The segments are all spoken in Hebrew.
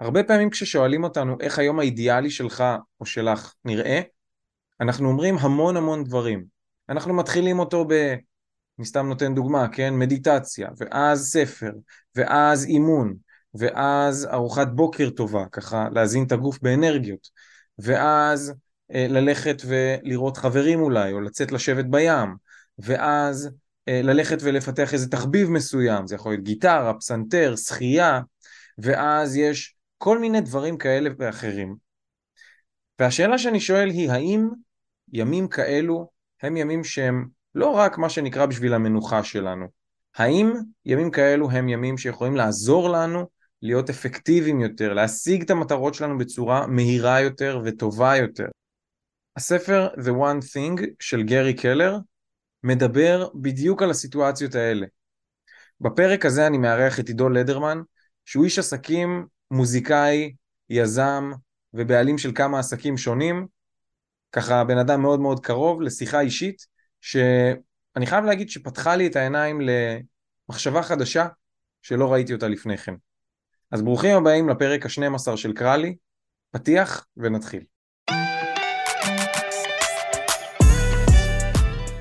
הרבה פעמים כששואלים אותנו איך היום האידיאלי שלך או שלך נראה, אנחנו אומרים המון המון דברים. אנחנו מתחילים אותו ב... אני סתם נותן דוגמה, כן? מדיטציה, ואז ספר, ואז אימון, ואז ארוחת בוקר טובה, ככה להזין את הגוף באנרגיות, ואז אה, ללכת ולראות חברים אולי, או לצאת לשבת בים, ואז אה, ללכת ולפתח איזה תחביב מסוים, זה יכול להיות גיטרה, פסנתר, שחייה, ואז יש כל מיני דברים כאלה ואחרים. והשאלה שאני שואל היא, האם ימים כאלו הם ימים שהם לא רק מה שנקרא בשביל המנוחה שלנו, האם ימים כאלו הם ימים שיכולים לעזור לנו להיות אפקטיביים יותר, להשיג את המטרות שלנו בצורה מהירה יותר וטובה יותר? הספר The One Thing של גרי קלר מדבר בדיוק על הסיטואציות האלה. בפרק הזה אני מארח את עידו לדרמן, שהוא איש עסקים, מוזיקאי, יזם ובעלים של כמה עסקים שונים, ככה בן אדם מאוד מאוד קרוב לשיחה אישית, שאני חייב להגיד שפתחה לי את העיניים למחשבה חדשה שלא ראיתי אותה לפני כן. אז ברוכים הבאים לפרק ה-12 של קרלי, פתיח ונתחיל.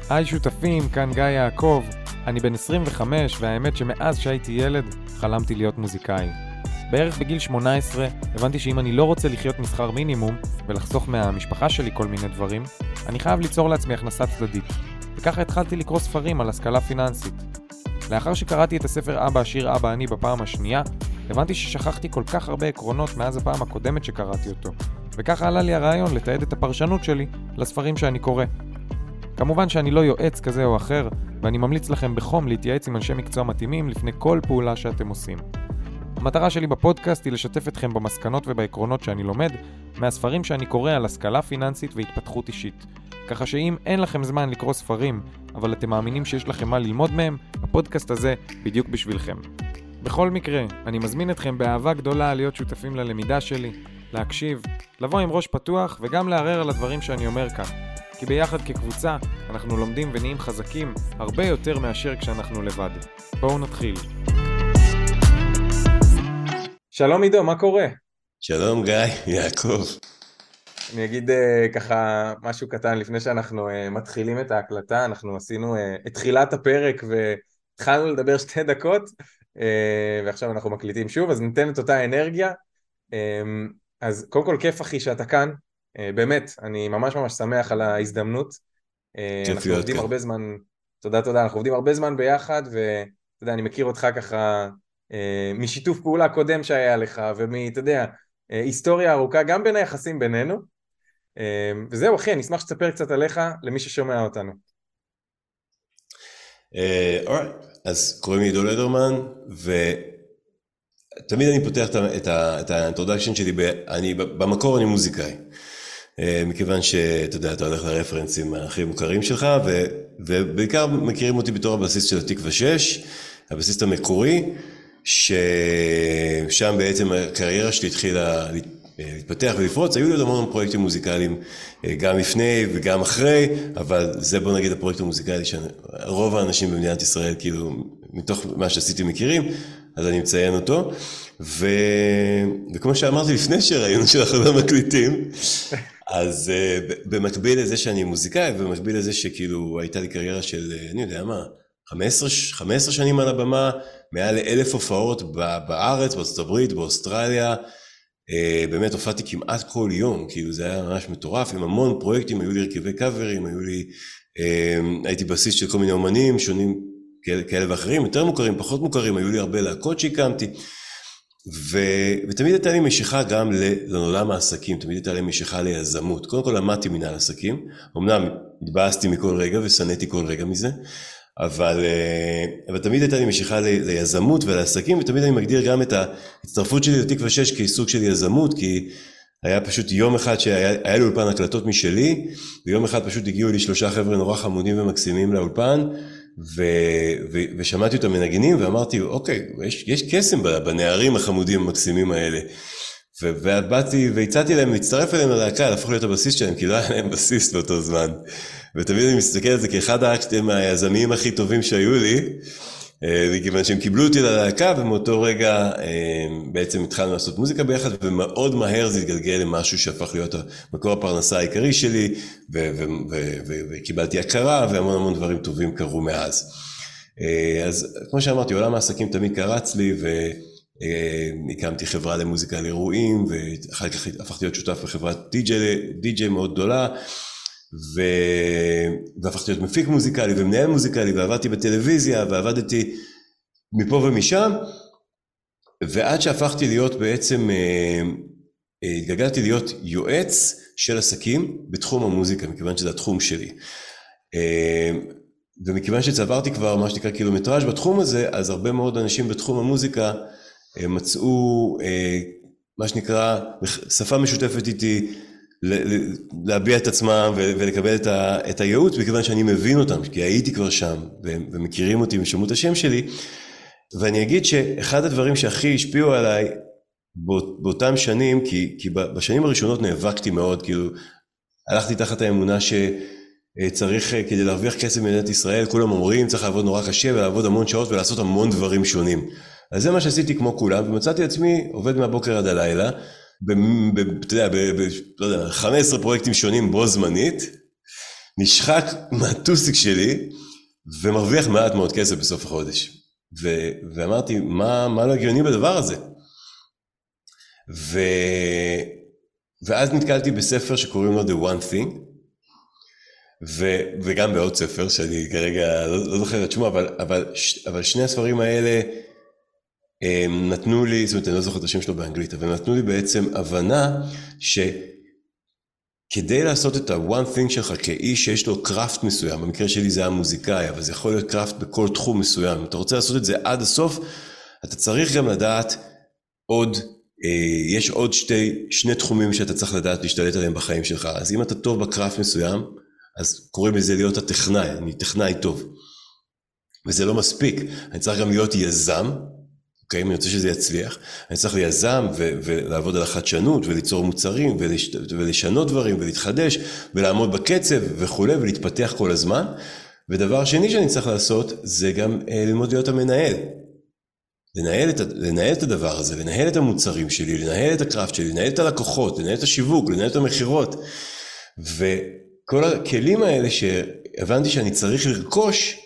היי שותפים, כאן גיא יעקב. אני בן 25, והאמת שמאז שהייתי ילד חלמתי להיות מוזיקאי. בערך בגיל 18 הבנתי שאם אני לא רוצה לחיות משכר מינימום ולחסוך מהמשפחה שלי כל מיני דברים, אני חייב ליצור לעצמי הכנסה צדדית. וככה התחלתי לקרוא ספרים על השכלה פיננסית. לאחר שקראתי את הספר אבא עשיר אבא אני בפעם השנייה, הבנתי ששכחתי כל כך הרבה עקרונות מאז הפעם הקודמת שקראתי אותו, וככה עלה לי הרעיון לתעד את הפרשנות שלי לספרים שאני קורא. כמובן שאני לא יועץ כזה או אחר, ואני ממליץ לכם בחום להתייעץ עם אנשי מקצוע מתאימים לפני כל פעולה שאתם עושים. המטרה שלי בפודקאסט היא לשתף אתכם במסקנות ובעקרונות שאני לומד מהספרים שאני קורא על השכלה פיננסית והתפתחות אישית. ככה שאם אין לכם זמן לקרוא ספרים, אבל אתם מאמינים שיש לכם מה ללמוד מהם, הפודקאסט הזה בדיוק בשבילכם. בכל מקרה, אני מזמין אתכם באהבה גדולה להיות שותפים ללמידה שלי, להקשיב, לבוא עם ראש פתוח וגם לערער על הדברים שאני אומר כאן. כי ביחד כקבוצה אנחנו לומדים ונהיים חזקים הרבה יותר מאשר כשאנחנו לבד. בואו נתחיל. שלום עידו, מה קורה? שלום גיא, יעקב. אני אגיד uh, ככה משהו קטן לפני שאנחנו uh, מתחילים את ההקלטה, אנחנו עשינו uh, את תחילת הפרק והתחלנו לדבר שתי דקות ועכשיו אנחנו מקליטים שוב, אז ניתן את אותה אנרגיה. אז קודם כל כיף אחי שאתה כאן, באמת, אני ממש ממש שמח על ההזדמנות. אנחנו עובדים הרבה זמן, תודה תודה, אנחנו עובדים הרבה זמן ביחד ואתה יודע, אני מכיר אותך ככה אה, משיתוף פעולה קודם שהיה לך ומ... אתה יודע, אה, היסטוריה ארוכה גם בין היחסים בינינו אה, וזהו אחי, אני אשמח שתספר קצת עליך למי ששומע אותנו. אורי, אז קוראים לי עידו לדרמן ותמיד אני פותח את ה introduction שלי, אני במקור אני מוזיקאי. מכיוון שאתה יודע, אתה הולך לרפרנסים הכי מוכרים שלך, ובעיקר מכירים אותי בתור הבסיסט של התקווה 6, הבסיסט המקורי, ששם בעצם הקריירה שלי התחילה להתפתח ולפרוץ, היו לי עוד המון פרויקטים מוזיקליים אה, גם לפני וגם אחרי, אבל זה בוא נגיד הפרויקט המוזיקלי שרוב האנשים במדינת ישראל כאילו מתוך מה שעשיתי מכירים, אז אני מציין אותו. ו... וכמו שאמרתי לפני שראינו שאנחנו לא מקליטים, אז uh, במקביל לזה שאני מוזיקאי, ובמקביל לזה שכאילו הייתה לי קריירה של, אה, אני יודע מה, 15, 15 שנים על הבמה, מעל לאלף הופעות בארץ, בארצות הברית, באוסטרליה. אה, באמת הופעתי כמעט כל יום, כאילו זה היה ממש מטורף, עם המון פרויקטים, היו לי הרכבי קאברים, היו לי, אה, הייתי בסיס של כל מיני אומנים שונים כאלה ואחרים, יותר מוכרים, פחות מוכרים, היו לי הרבה להקות שהקמתי. ו... ותמיד הייתה לי משיכה גם לעולם העסקים, תמיד הייתה לי משיכה ליזמות. קודם כל למדתי מנהל עסקים, אמנם התבאסתי מכל רגע ושנאתי כל רגע מזה, אבל, אה, אבל תמיד הייתה לי משיכה ליזמות ולעסקים ותמיד אני מגדיר גם את ההצטרפות שלי לתקווה 6 כעיסוק של יזמות כי היה פשוט יום אחד שהיה לי אולפן הקלטות משלי ויום אחד פשוט הגיעו לי שלושה חבר'ה נורא חמודים ומקסימים לאולפן ו, ו, ושמעתי אותם מנגנים ואמרתי אוקיי יש, יש קסם בנערים החמודים המקסימים האלה. ובאתי והצעתי להם להצטרף אליהם ללהקה להפוך להיות הבסיס שלהם כי לא היה להם בסיס באותו זמן ותמיד אני מסתכל על זה כאחד האקטים היזמיים הכי טובים שהיו לי, מכיוון שהם קיבלו אותי ללהקה, ומאותו רגע בעצם התחלנו לעשות מוזיקה ביחד, ומאוד מהר זה התגלגל למשהו שהפך להיות מקור הפרנסה העיקרי שלי, וקיבלתי הכרה, והמון המון דברים טובים קרו מאז. אז כמו שאמרתי, עולם העסקים תמיד קרץ לי, והקמתי חברה למוזיקה על אירועים, ואחר כך הפכתי להיות שותף בחברת די.ג'יי מאוד גדולה. ו... והפכתי להיות מפיק מוזיקלי ומנהל מוזיקלי ועבדתי בטלוויזיה ועבדתי מפה ומשם ועד שהפכתי להיות בעצם, אה, אה, התגלגלתי להיות יועץ של עסקים בתחום המוזיקה מכיוון שזה התחום שלי. אה, ומכיוון שצברתי כבר מה שנקרא קילומטראז' בתחום הזה אז הרבה מאוד אנשים בתחום המוזיקה מצאו מה שנקרא שפה משותפת איתי להביע את עצמם ולקבל את, ה, את הייעוץ מכיוון שאני מבין אותם, כי הייתי כבר שם ומכירים אותי ושמעו את השם שלי ואני אגיד שאחד הדברים שהכי השפיעו עליי באותם שנים, כי, כי בשנים הראשונות נאבקתי מאוד, כאילו הלכתי תחת האמונה שצריך כדי להרוויח כסף במדינת ישראל, כולם אומרים צריך לעבוד נורא קשה ולעבוד המון שעות ולעשות המון דברים שונים. אז זה מה שעשיתי כמו כולם ומצאתי עצמי עובד מהבוקר עד הלילה אתה לא יודע, 15 פרויקטים שונים בו זמנית, נשחק מהטוסיק שלי ומרוויח מעט מאוד כסף בסוף החודש. ו, ואמרתי, מה, מה לא הגיוני בדבר הזה? ו, ואז נתקלתי בספר שקוראים לו The One Thing, ו, וגם בעוד ספר שאני כרגע לא, לא זוכר את שמו, אבל, אבל, אבל שני הספרים האלה נתנו לי, זאת אומרת אני לא זוכר את השם שלו באנגלית, אבל נתנו לי בעצם הבנה שכדי לעשות את ה-one thing שלך כאיש שיש לו קראפט מסוים, במקרה שלי זה היה מוזיקאי, אבל זה יכול להיות קראפט בכל תחום מסוים, אם אתה רוצה לעשות את זה עד הסוף, אתה צריך גם לדעת עוד, אה, יש עוד שתי, שני תחומים שאתה צריך לדעת להשתלט עליהם בחיים שלך, אז אם אתה טוב בקראפט מסוים, אז קוראים לזה להיות הטכנאי, אני טכנאי טוב. וזה לא מספיק, אני צריך גם להיות יזם, אוקיי? אם אני רוצה שזה יצליח, אני צריך ליזם ו- ולעבוד על החדשנות וליצור מוצרים ולש- ולשנות דברים ולהתחדש ולעמוד בקצב וכולי ולהתפתח כל הזמן. ודבר שני שאני צריך לעשות זה גם אה, ללמוד להיות המנהל. לנהל את, לנהל את הדבר הזה, לנהל את המוצרים שלי, לנהל את הקראפט שלי, לנהל את הלקוחות, לנהל את השיווק, לנהל את המכירות. וכל הכלים האלה שהבנתי שאני צריך לרכוש,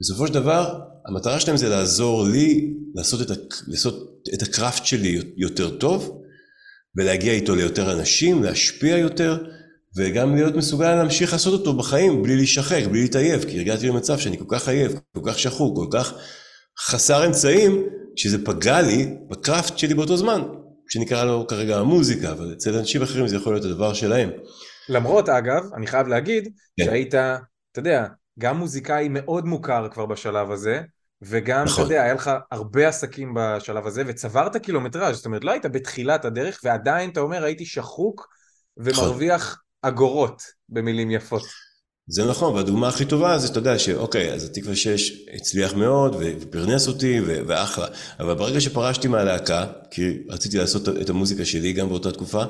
בסופו של דבר המטרה שלהם זה לעזור לי לעשות את, לעשות את הקראפט שלי יותר טוב ולהגיע איתו ליותר אנשים, להשפיע יותר וגם להיות מסוגל להמשיך לעשות אותו בחיים בלי להישחק, בלי להתעייף כי הגעתי למצב שאני כל כך עייף, כל כך שחוק, כל כך חסר אמצעים שזה פגע לי בקראפט שלי באותו זמן שנקרא לו כרגע המוזיקה אבל אצל אנשים אחרים זה יכול להיות הדבר שלהם. למרות אגב, אני חייב להגיד כן. שהיית, אתה יודע, גם מוזיקאי מאוד מוכר כבר בשלב הזה, וגם, נכון. אתה יודע, היה לך הרבה עסקים בשלב הזה, וצברת קילומטראז', זאת אומרת, לא היית בתחילת הדרך, ועדיין, אתה אומר, הייתי שחוק ומרוויח נכון. אגורות, במילים יפות. זה נכון, והדוגמה הכי טובה זה, אתה יודע, שאוקיי, אז התקווה 6 הצליח מאוד, ופרנס אותי, ואחלה. אבל ברגע שפרשתי מהלהקה, כי רציתי לעשות את המוזיקה שלי גם באותה תקופה,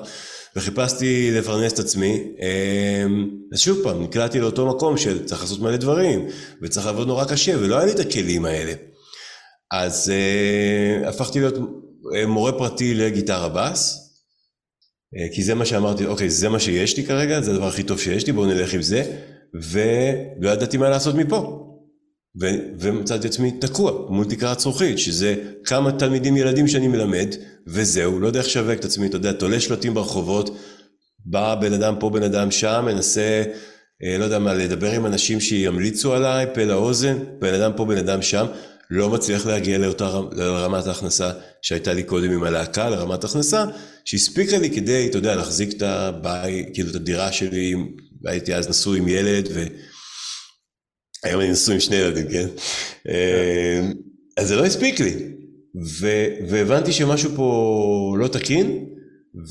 וחיפשתי לפרנס את עצמי, אמ, אז שוב פעם, נקלעתי לאותו מקום של צריך לעשות מלא דברים, וצריך לעבוד נורא קשה, ולא היה לי את הכלים האלה. אז uh, הפכתי להיות אה, מורה פרטי לגיטרה בס, uh, כי זה מה שאמרתי, אוקיי, זה מה שיש לי כרגע, זה הדבר הכי טוב שיש לי, בואו נלך עם זה, ולא ידעתי מה לעשות מפה. ומצאתי עצמי תקוע מול תקרת זכוכית, שזה כמה תלמידים ילדים שאני מלמד, וזהו, לא יודע איך לשווק את עצמי, אתה יודע, תולה שלטים ברחובות, בא בן אדם פה, בן אדם שם, מנסה, אה, לא יודע מה, לדבר עם אנשים שימליצו עליי, פה לאוזן, בן אדם פה, בן אדם שם, לא מצליח להגיע לאותה לרמת ההכנסה שהייתה לי קודם עם הלהקה, לרמת הכנסה, שהספיקה לי כדי, אתה יודע, להחזיק את הבית, כאילו את הדירה שלי, הייתי אז נשוי עם ילד, ו... היום אני נשוי עם שני ילדים, כן? אה, אז זה לא הספיק לי. והבנתי שמשהו פה לא תקין,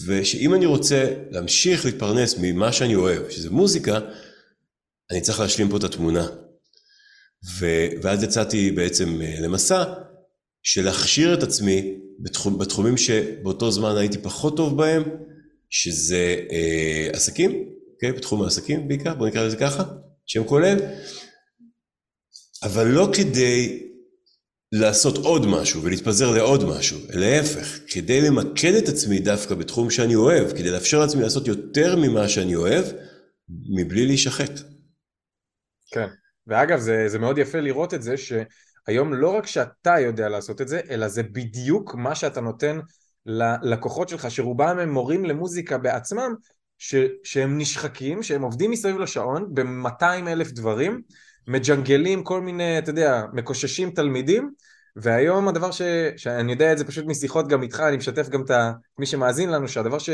ושאם אני רוצה להמשיך להתפרנס ממה שאני אוהב, שזה מוזיקה, אני צריך להשלים פה את התמונה. ו... ואז יצאתי בעצם אה, למסע של להכשיר את עצמי בתחום, בתחומים שבאותו זמן הייתי פחות טוב בהם, שזה אה, עסקים, אוקיי? בתחום העסקים בעיקר, בוא נקרא לזה ככה, שם כולל, אבל לא כדי לעשות עוד משהו ולהתפזר לעוד משהו, להפך, כדי למקד את עצמי דווקא בתחום שאני אוהב, כדי לאפשר לעצמי לעשות יותר ממה שאני אוהב, מבלי להישחק. כן, ואגב זה, זה מאוד יפה לראות את זה שהיום לא רק שאתה יודע לעשות את זה, אלא זה בדיוק מה שאתה נותן ללקוחות שלך, שרובם הם מורים למוזיקה בעצמם, ש, שהם נשחקים, שהם עובדים מסביב לשעון ב-200 אלף דברים, מג'נגלים כל מיני, אתה יודע, מקוששים תלמידים, והיום הדבר ש... שאני יודע את זה פשוט משיחות גם איתך, אני משתף גם את מי שמאזין לנו, שהדבר ש...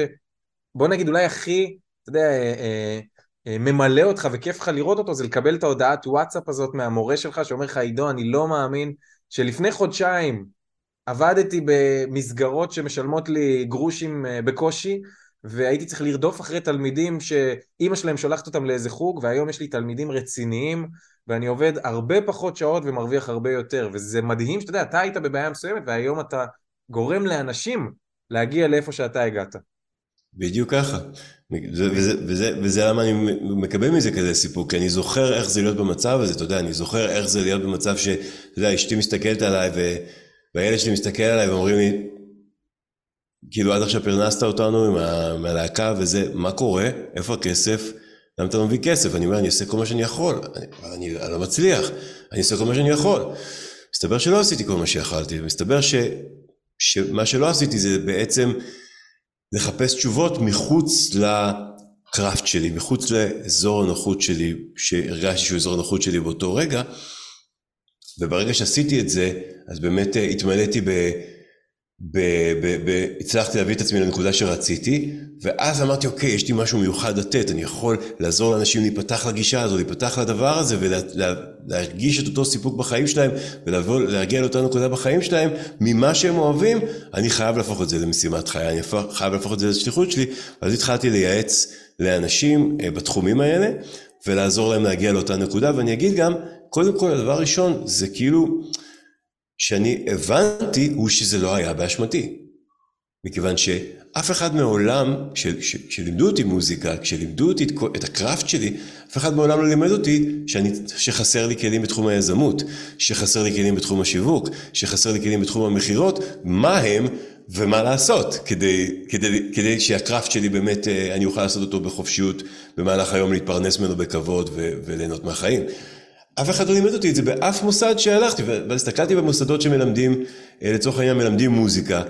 בוא נגיד אולי הכי, אתה יודע, אה, אה, אה, ממלא אותך וכיף לך לראות אותו, זה לקבל את ההודעת וואטסאפ הזאת מהמורה שלך, שאומר לך, עידו, אני לא מאמין שלפני חודשיים עבדתי במסגרות שמשלמות לי גרושים בקושי, והייתי צריך לרדוף אחרי תלמידים שאימא שלהם שולחת אותם לאיזה חוג, והיום יש לי תלמידים רציניים, ואני עובד הרבה פחות שעות ומרוויח הרבה יותר, וזה מדהים שאתה יודע, אתה היית בבעיה מסוימת, והיום אתה גורם לאנשים להגיע לאיפה שאתה הגעת. בדיוק ככה. וזה, וזה, וזה, וזה למה אני מקבל מזה כזה סיפור, כי אני זוכר איך זה להיות במצב הזה, אתה יודע, אני זוכר איך זה להיות במצב ש... אתה יודע, אשתי מסתכלת עליי, והילד שלי מסתכל עליי ואומרים לי, כאילו עד עכשיו פרנסת אותנו מהלהקה וזה, מה קורה? איפה הכסף? למה אתה לא מביא כסף? אני אומר, אני עושה כל מה שאני יכול, אני, אני, אני לא מצליח, אני עושה כל מה שאני יכול. מסתבר שלא עשיתי כל מה שיכלתי, ומסתבר ש, שמה שלא עשיתי זה בעצם לחפש תשובות מחוץ לקראפט שלי, מחוץ לאזור הנוחות שלי, שהרגשתי שהוא אזור הנוחות שלי באותו רגע, וברגע שעשיתי את זה, אז באמת אה, התמלאתי ב... ב, ב, ב, הצלחתי להביא את עצמי לנקודה שרציתי, ואז אמרתי, אוקיי, יש לי משהו מיוחד לתת, אני יכול לעזור לאנשים להיפתח לגישה הזו, להיפתח לדבר הזה, ולהרגיש את אותו סיפוק בחיים שלהם, ולהגיע לאותה נקודה בחיים שלהם, ממה שהם אוהבים, אני חייב להפוך את זה למשימת חיי, אני חייב להפוך את זה לשליחות שלי, ואז התחלתי לייעץ לאנשים אה, בתחומים האלה, ולעזור להם להגיע לאותה נקודה, ואני אגיד גם, קודם כל, הדבר הראשון, זה כאילו, שאני הבנתי הוא שזה לא היה באשמתי. מכיוון שאף אחד מעולם, כשלימדו אותי מוזיקה, כשלימדו אותי את, את הקראפט שלי, אף אחד מעולם לא לימד אותי שאני, שחסר לי כלים בתחום היזמות, שחסר לי כלים בתחום השיווק, שחסר לי כלים בתחום המכירות, מה הם ומה לעשות כדי, כדי, כדי שהקראפט שלי באמת, אה, אני אוכל לעשות אותו בחופשיות במהלך היום, להתפרנס ממנו בכבוד וליהנות מהחיים. אף אחד לא לימד אותי את זה באף מוסד שהלכתי, והסתכלתי במוסדות שמלמדים, אה, לצורך העניין מלמדים מוזיקה.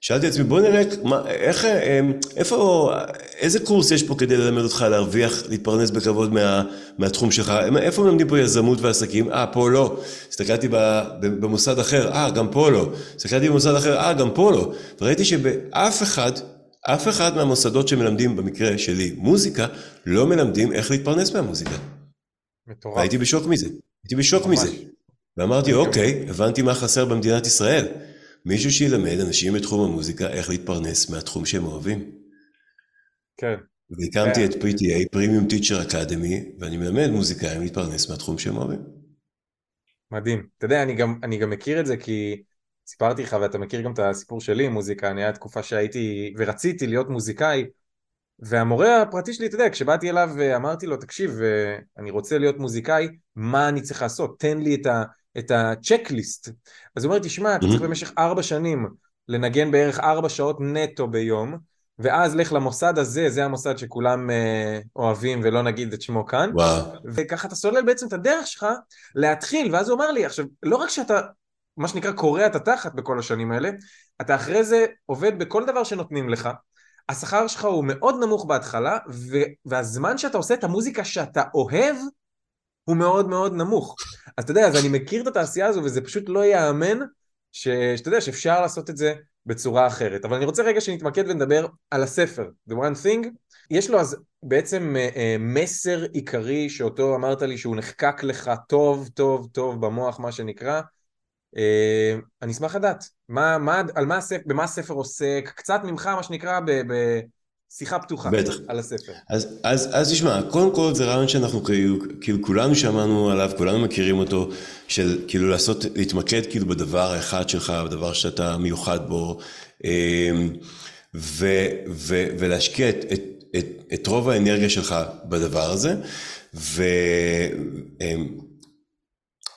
שאלתי את עצמי, בוא נראה מה, איך, אה, איפה, איזה קורס יש פה כדי ללמד אותך להרוויח, להתפרנס בכבוד מה, מהתחום שלך? איפה מלמדים פה יזמות ועסקים? אה, פה לא. הסתכלתי במוסד אחר, אה, גם פה לא. הסתכלתי במוסד אחר, אה, גם פה לא. וראיתי שבאף אחד, אף אחד מהמוסדות שמלמדים, במקרה שלי, מוזיקה, לא מלמדים איך להתפרנס מהמוזיקה. מטורף. הייתי בשוק מזה, הייתי בשוק ממש. מזה. ואמרתי, אוקיי, הבנתי מה חסר במדינת ישראל. מישהו שילמד אנשים בתחום המוזיקה איך להתפרנס מהתחום שהם אוהבים. כן. והקמתי כן. את PTA, Premium Teacher Academy, ואני מלמד מוזיקאים להתפרנס מהתחום שהם אוהבים. מדהים. אתה יודע, אני גם, אני גם מכיר את זה כי סיפרתי לך, ואתה מכיר גם את הסיפור שלי עם מוזיקה, אני היה תקופה שהייתי ורציתי להיות מוזיקאי, והמורה הפרטי שלי, אתה יודע, כשבאתי אליו ואמרתי לו, תקשיב, אני רוצה להיות מוזיקאי, מה אני צריך לעשות? תן לי את, ה, את הצ'קליסט. אז הוא אומר, תשמע, אתה צריך במשך ארבע שנים לנגן בערך ארבע שעות נטו ביום, ואז לך למוסד הזה, זה המוסד שכולם אה, אוהבים ולא נגיד את שמו כאן. וואו. וככה אתה סולל בעצם את הדרך שלך להתחיל, ואז הוא אמר לי, עכשיו, לא רק שאתה, מה שנקרא, קורע את התחת בכל השנים האלה, אתה אחרי זה עובד בכל דבר שנותנים לך, השכר שלך הוא מאוד נמוך בהתחלה, ו- והזמן שאתה עושה את המוזיקה שאתה אוהב, הוא מאוד מאוד נמוך. אז אתה יודע, אז אני מכיר את התעשייה הזו, וזה פשוט לא ייאמן, שאתה יודע, שאפשר לעשות את זה בצורה אחרת. אבל אני רוצה רגע שנתמקד ונדבר על הספר, The One Thing. יש לו אז בעצם uh, uh, מסר עיקרי שאותו אמרת לי שהוא נחקק לך טוב טוב טוב במוח, מה שנקרא. אה, אני אשמח לדעת, מה, מה, על מה הספר, במה הספר עוסק, קצת ממך מה שנקרא בשיחה פתוחה בטח. על הספר. אז, אז, אז תשמע, קודם כל זה רעיון שאנחנו כאילו, כאילו כולנו שמענו עליו, כולנו מכירים אותו, של כאילו לעשות, להתמקד כאילו בדבר האחד שלך, בדבר שאתה מיוחד בו, אה, ו, ו, ולהשקיע את, את, את, את רוב האנרגיה שלך בדבר הזה, ו... אה,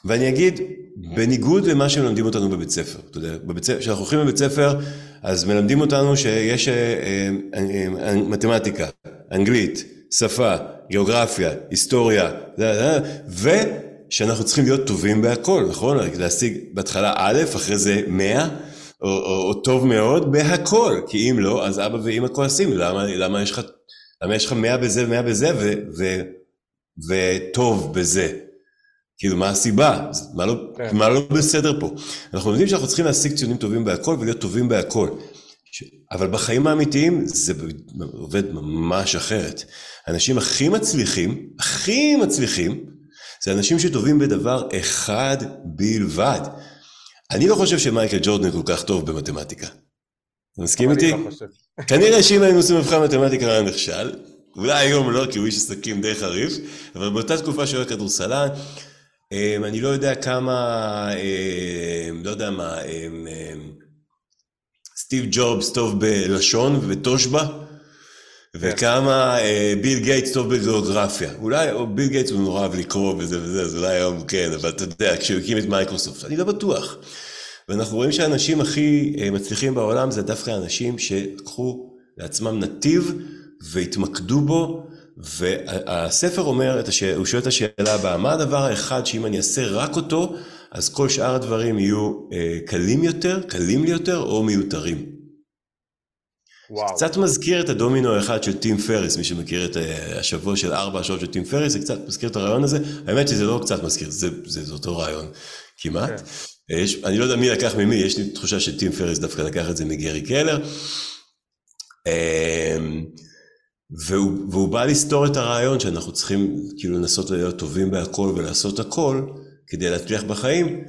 ואני אגיד, בניגוד למה שמלמדים אותנו בבית ספר, אתה יודע, כשאנחנו הולכים לבית ספר, אז מלמדים אותנו שיש אה, אה, אה, מתמטיקה, אנגלית, שפה, גיאוגרפיה, היסטוריה, ושאנחנו צריכים להיות טובים בהכל, נכון? להשיג בהתחלה א', אחרי זה 100, או, או, או טוב מאוד בהכל, כי אם לא, אז אבא ואמא כועסים, למה, למה יש לך, למה יש לך 100 בזה ו-100 בזה ו, ו, וטוב בזה? כאילו, מה הסיבה? מה לא, כן. מה לא בסדר פה? אנחנו יודעים שאנחנו צריכים להשיג ציונים טובים בהכל ולהיות טובים בהכל. אבל בחיים האמיתיים זה עובד ממש אחרת. האנשים הכי מצליחים, הכי מצליחים, זה אנשים שטובים בדבר אחד בלבד. אני לא חושב שמייקל ג'ורדן כל כך טוב במתמטיקה. אתה מסכים איתי? לא. כנראה שאם היינו עושים מבחן מתמטיקה היה נכשל. אולי היום לא, כי הוא איש עסקים די חריף, אבל באותה תקופה שהוא היה כדורסלן, אני לא יודע כמה, אמ, לא יודע מה, אמ, סטיב ג'ובס טוב בלשון ובתושבע, וכמה אה, ביל גייטס טוב בגיאוגרפיה. אולי, או ביל גייטס הוא נורא אוהב לקרוא וזה וזה, אז אולי היום כן, אבל אתה יודע, כשהוא הקים את מייקרוסופט, אני לא בטוח. ואנחנו רואים שהאנשים הכי אה, מצליחים בעולם זה דווקא אנשים שלקחו לעצמם נתיב והתמקדו בו והספר אומר. הוא שואל את השאלה הבאה, מה הדבר האחד שאם אני אעשה רק אותו, אז כל שאר הדברים יהיו אה, קלים יותר, קלים לי יותר או מיותרים. וואו. קצת מזכיר את הדומינו האחד של טים פריס, מי שמכיר את אה, השבוע של ארבע השעות של טים פריס, זה קצת מזכיר את הרעיון הזה, האמת שזה לא קצת מזכיר, זה, זה, זה אותו רעיון כמעט. Okay. כן. יש, אני לא יודע מי לקח ממי, יש לי תחושה שטים פריס דווקא לקח את זה מגרי קלר. והוא, והוא בא לסתור את הרעיון שאנחנו צריכים כאילו לנסות להיות טובים בהכל ולעשות הכל כדי להצליח בחיים,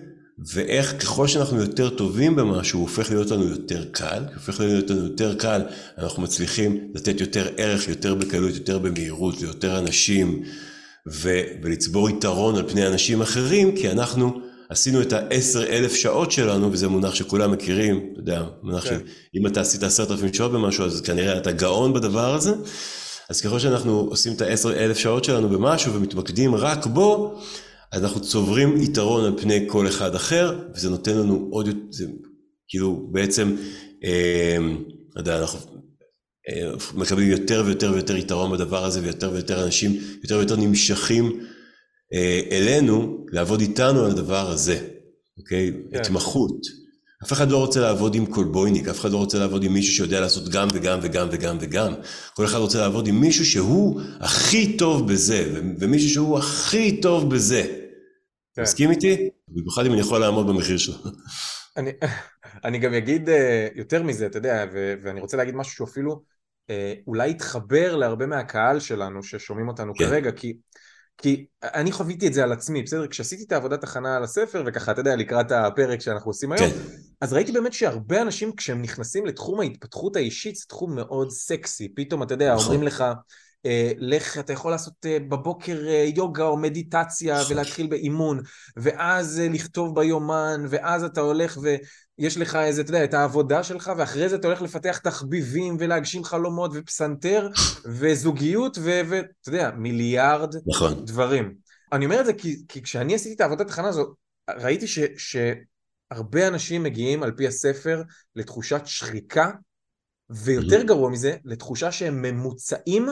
ואיך ככל שאנחנו יותר טובים במשהו, הוא הופך להיות לנו יותר קל, הוא הופך להיות לנו יותר קל, אנחנו מצליחים לתת יותר ערך, יותר בקלות, יותר במהירות, ליותר אנשים, ו, ולצבור יתרון על פני אנשים אחרים, כי אנחנו עשינו את העשר אלף שעות שלנו, וזה מונח שכולם מכירים, אתה יודע, מונח כן. שאם אתה עשית עשרת אלפים שעות במשהו, אז כנראה אתה גאון בדבר הזה. אז ככל שאנחנו עושים את העשר אלף שעות שלנו במשהו ומתמקדים רק בו, אז אנחנו צוברים יתרון על פני כל אחד אחר, וזה נותן לנו עוד יותר, כאילו בעצם, אה, יודע, אנחנו אה, מקבלים יותר ויותר ויותר יתרון בדבר הזה, ויותר ויותר אנשים, יותר ויותר נמשכים אלינו לעבוד איתנו על הדבר הזה, אוקיי? כן. התמחות. אף אחד לא רוצה לעבוד עם קולבויניק, אף אחד לא רוצה לעבוד עם מישהו שיודע לעשות גם וגם וגם וגם וגם. כל אחד רוצה לעבוד עם מישהו שהוא הכי טוב בזה, ומישהו שהוא הכי טוב בזה. כן. מסכים איתי? במיוחד אם אני יכול לעמוד במחיר שלו. אני, אני גם אגיד אה, יותר מזה, אתה יודע, ואני רוצה להגיד משהו שאפילו אה, אולי יתחבר להרבה מהקהל שלנו ששומעים אותנו כן. כרגע, כי כי אני חוויתי את זה על עצמי, בסדר? כשעשיתי את העבודת הכנה על הספר, וככה, אתה יודע, לקראת הפרק שאנחנו עושים היום, כן. אז ראיתי באמת שהרבה אנשים, כשהם נכנסים לתחום ההתפתחות האישית, זה תחום מאוד סקסי. פתאום, אתה יודע, נכון. אומרים לך, לך, אתה יכול לעשות אה, בבוקר אה, יוגה או מדיטציה. ולהתחיל באימון, ואז לכתוב ביומן, ואז אתה הולך ויש לך איזה, אתה יודע, את העבודה שלך, ואחרי זה אתה הולך לפתח תחביבים ולהגשים חלומות ופסנתר וזוגיות, ואתה יודע, מיליארד נכון. דברים. אני אומר את זה כי, כי כשאני עשיתי את העבודת הכנה הזו, ראיתי ש, שהרבה אנשים מגיעים על פי הספר לתחושת שחיקה, ויותר גרוע מזה, לתחושה שהם ממוצעים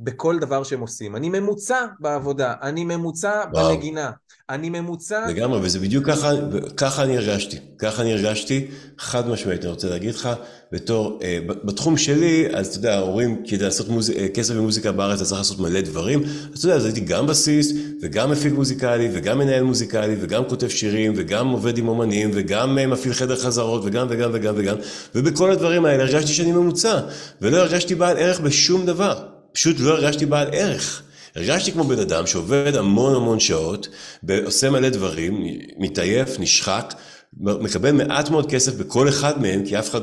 בכל דבר שהם עושים. אני ממוצע בעבודה, אני ממוצע וואו. בנגינה, אני ממוצע... לגמרי, וזה בדיוק ככה, ככה אני הרגשתי. ככה אני הרגשתי, חד משמעית, אני רוצה להגיד לך, בתור, אה, בתחום שלי, אז אתה יודע, אומרים, כדי לעשות מוז... אה, כסף במוזיקה בארץ, אתה צריך לעשות מלא דברים. אז אתה יודע, אז הייתי גם בסיס, וגם מפיק מוזיקלי, וגם מנהל מוזיקלי, וגם כותב שירים, וגם עובד עם אומנים, וגם אה, מפעיל חדר חזרות, וגם וגם וגם וגם, ובכל הדברים האלה הרגשתי שאני ממוצע, ולא הרגשתי בעל ערך בשום דבר. פשוט לא הרגשתי בעל ערך. הרגשתי כמו בן אדם שעובד המון המון שעות, עושה מלא דברים, מתעייף, נשחק, מקבל מעט מאוד כסף בכל אחד מהם, כי אף אחד,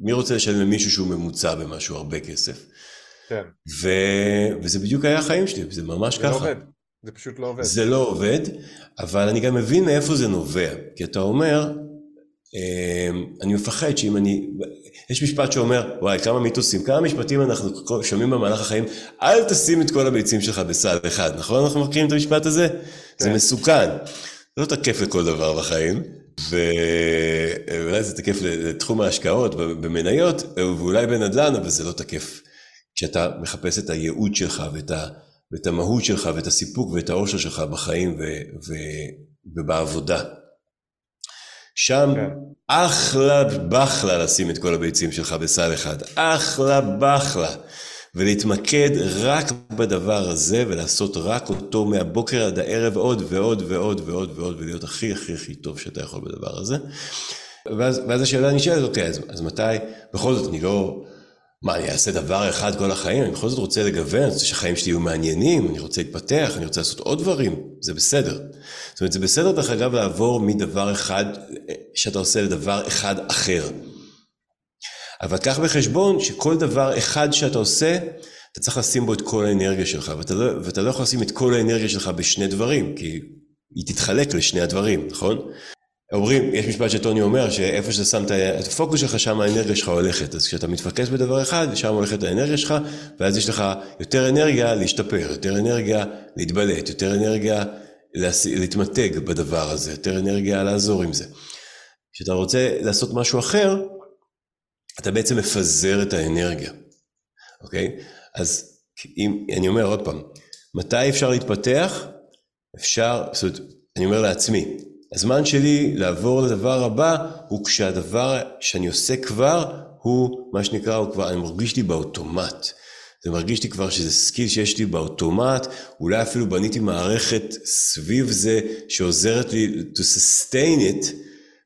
מי רוצה לשלם למישהו שהוא ממוצע במשהו הרבה כסף? כן. ו... וזה בדיוק היה החיים שלי, זה ממש זה לא ככה. זה לא עובד, זה פשוט לא עובד. זה לא עובד, אבל אני גם מבין מאיפה זה נובע, כי אתה אומר, אמ, אני מפחד שאם אני, יש משפט שאומר, וואי, כמה מיתוסים, כמה משפטים אנחנו שומעים במהלך החיים, אל תשים את כל הביצים שלך בסל אחד, נכון? אנחנו מכירים את המשפט הזה? כן. זה מסוכן. זה לא תקף לכל דבר בחיים, ואולי זה תקף לתחום ההשקעות במניות, ואולי בנדל"ן, אבל זה לא תקף כשאתה מחפש את הייעוד שלך ואת, ה, ואת המהות שלך ואת הסיפוק ואת האושר שלך בחיים ו, ו, ובעבודה. שם כן. אחלה בחלה לשים את כל הביצים שלך בסל אחד, אחלה בחלה. ולהתמקד רק בדבר הזה ולעשות רק אותו מהבוקר עד הערב עוד ועוד ועוד ועוד ועוד ולהיות הכי הכי הכי טוב שאתה יכול בדבר הזה. ואז, ואז השאלה נשאלת, אוקיי, אז, אז מתי, בכל זאת אני לא, מה, אני אעשה דבר אחד כל החיים? אני בכל זאת רוצה לגוון, אני רוצה שהחיים שלי יהיו מעניינים, אני רוצה להתפתח, אני רוצה לעשות עוד דברים, זה בסדר. זאת אומרת, זה בסדר, דרך אגב, לעבור מדבר אחד שאתה עושה לדבר אחד אחר. אבל קח בחשבון שכל דבר אחד שאתה עושה, אתה צריך לשים בו את כל האנרגיה שלך, ואתה לא, ואתה לא יכול לשים את כל האנרגיה שלך בשני דברים, כי היא תתחלק לשני הדברים, נכון? אומרים, יש משפט שטוני אומר, שאיפה שאתה שם את הפוקוס שלך, שם האנרגיה שלך הולכת. אז כשאתה מתפקס בדבר אחד, שם הולכת האנרגיה שלך, ואז יש לך יותר אנרגיה להשתפר, יותר אנרגיה להתבלט, יותר אנרגיה להתמתג בדבר הזה, יותר אנרגיה לעזור עם זה. כשאתה רוצה לעשות משהו אחר, אתה בעצם מפזר את האנרגיה, אוקיי? אז אם, אני אומר עוד פעם, מתי אפשר להתפתח? אפשר, זאת אומרת, אני אומר לעצמי, הזמן שלי לעבור לדבר הבא הוא כשהדבר שאני עושה כבר הוא מה שנקרא, הוא כבר, אני מרגיש לי באוטומט. זה מרגיש לי כבר שזה skill שיש לי באוטומט, אולי אפילו בניתי מערכת סביב זה שעוזרת לי to sustain it,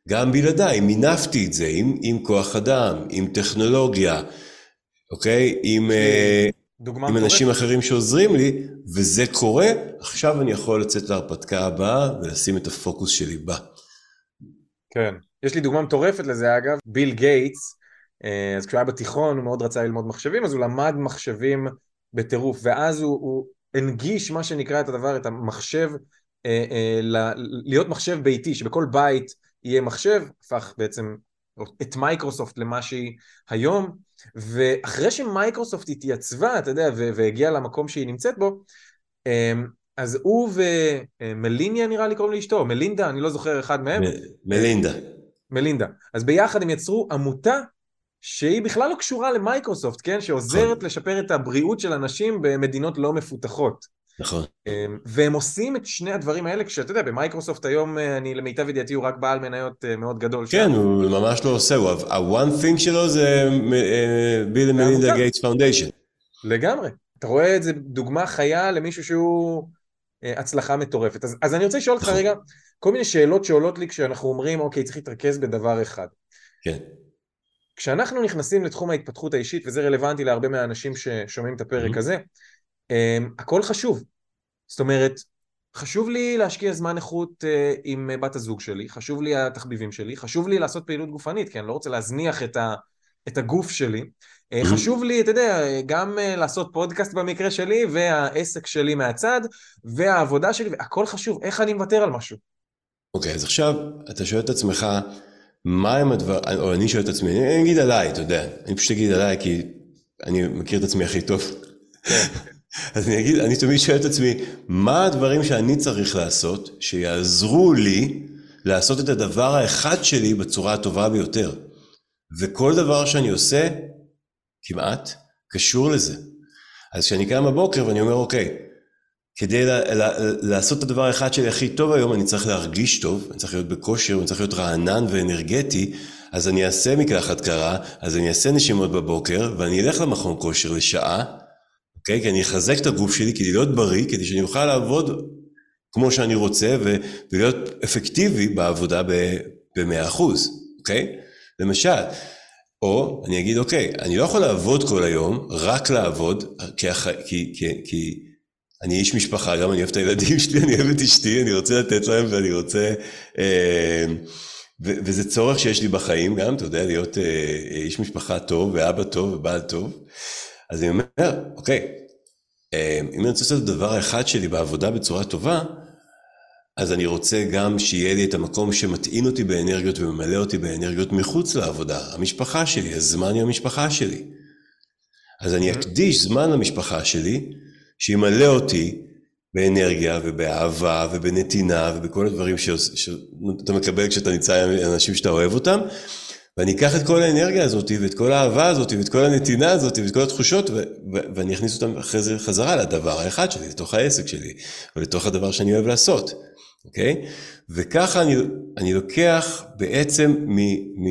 גם בלעדיי, מינפתי את זה עם, עם כוח אדם, עם טכנולוגיה, אוקיי? עם, אה, עם אנשים אחרים שעוזרים לי, וזה קורה, עכשיו אני יכול לצאת להרפתקה הבאה ולשים את הפוקוס שלי בה. כן, יש לי דוגמה מטורפת לזה אגב, ביל גייטס, אה, אז כשהוא היה בתיכון הוא מאוד רצה ללמוד מחשבים, אז הוא למד מחשבים בטירוף, ואז הוא, הוא הנגיש מה שנקרא את הדבר, את המחשב, אה, אה, להיות מחשב ביתי, שבכל בית יהיה מחשב, הפך בעצם את מייקרוסופט למה שהיא היום, ואחרי שמייקרוסופט התייצבה, אתה יודע, והגיעה למקום שהיא נמצאת בו, אמ, אז הוא ומליניה נראה לי קוראים לאשתו, מלינדה, אני לא זוכר אחד מהם. מלינדה. מלינדה. אז ביחד הם יצרו עמותה שהיא בכלל לא קשורה למייקרוסופט, כן? שעוזרת נכון. לשפר את הבריאות של אנשים במדינות לא מפותחות. נכון. אמ, והם עושים את שני הדברים האלה, כשאתה יודע, במייקרוסופט היום, אה, אני למיטב ידיעתי, הוא רק בעל מניות אה, מאוד גדול. כן, שם. הוא ממש לא עושה, הוא ה-one thing שלו זה ביל מלינדה גייטס Foundation. לגמרי. אתה רואה את זה דוגמה חיה למישהו שהוא אה, הצלחה מטורפת. אז, אז אני רוצה לשאול אותך נכון. רגע, כל מיני שאלות שעולות לי כשאנחנו אומרים, אוקיי, צריך להתרכז בדבר אחד. כן. כשאנחנו נכנסים לתחום ההתפתחות האישית, וזה רלוונטי להרבה מהאנשים ששומעים את הפרק mm-hmm. הזה, הכל חשוב. זאת אומרת, חשוב לי להשקיע זמן איכות uh, עם בת הזוג שלי, חשוב לי התחביבים שלי, חשוב לי לעשות פעילות גופנית, כי אני לא רוצה להזניח את, ה, את הגוף שלי. Uh, חשוב לי, אתה יודע, גם לעשות פודקאסט במקרה שלי, והעסק שלי מהצד, והעבודה שלי, והכל חשוב, איך אני מוותר על משהו. אוקיי, okay, אז עכשיו אתה שואל את עצמך, מה הם הדבר, או אני שואל את עצמי, אני אגיד עליי, אתה יודע, אני פשוט אגיד עליי, כי אני מכיר את עצמי הכי טוב. אז אני אגיד, אני תמיד שואל את עצמי, מה הדברים שאני צריך לעשות שיעזרו לי לעשות את הדבר האחד שלי בצורה הטובה ביותר? וכל דבר שאני עושה, כמעט, קשור לזה. אז כשאני קם בבוקר ואני אומר, אוקיי, כדי ל- ל- לעשות את הדבר האחד שלי הכי טוב היום, אני צריך להרגיש טוב, אני צריך להיות בכושר, אני צריך להיות רענן ואנרגטי, אז אני אעשה מקלחת קרה, אז אני אעשה נשימות בבוקר, ואני אלך למכון כושר לשעה, אוקיי? כי אני אחזק את הגוף שלי כדי להיות בריא, כדי שאני אוכל לעבוד כמו שאני רוצה ו- ולהיות אפקטיבי בעבודה ב-100%, אוקיי? למשל, או אני אגיד, אוקיי, אני לא יכול לעבוד כל היום, רק לעבוד, כי, כי, כי, כי אני איש משפחה, גם אני אוהב את הילדים שלי, אני אוהב את אשתי, אני רוצה לתת להם ואני רוצה... אה, ו- וזה צורך שיש לי בחיים גם, אתה יודע, להיות אה, איש משפחה טוב ואבא טוב ובעל טוב. אז אני אומר, אוקיי, אה, אם אני רוצה לעשות את הדבר האחד שלי בעבודה בצורה טובה, אז אני רוצה גם שיהיה לי את המקום שמטעין אותי באנרגיות וממלא אותי באנרגיות מחוץ לעבודה, המשפחה שלי, הזמן עם המשפחה שלי. אז אני אקדיש זמן למשפחה שלי, שימלא אותי באנרגיה ובאהבה ובנתינה ובכל הדברים שאתה מקבל כשאתה נמצא עם אנשים שאתה אוהב אותם. ואני אקח את כל האנרגיה הזאת ואת כל האהבה הזאת ואת כל הנתינה הזאת ואת כל התחושות ואני אכניס אותם אחרי זה חזרה לדבר האחד שלי, לתוך העסק שלי ולתוך הדבר שאני אוהב לעשות, אוקיי? וככה אני, אני לוקח בעצם מ, מ,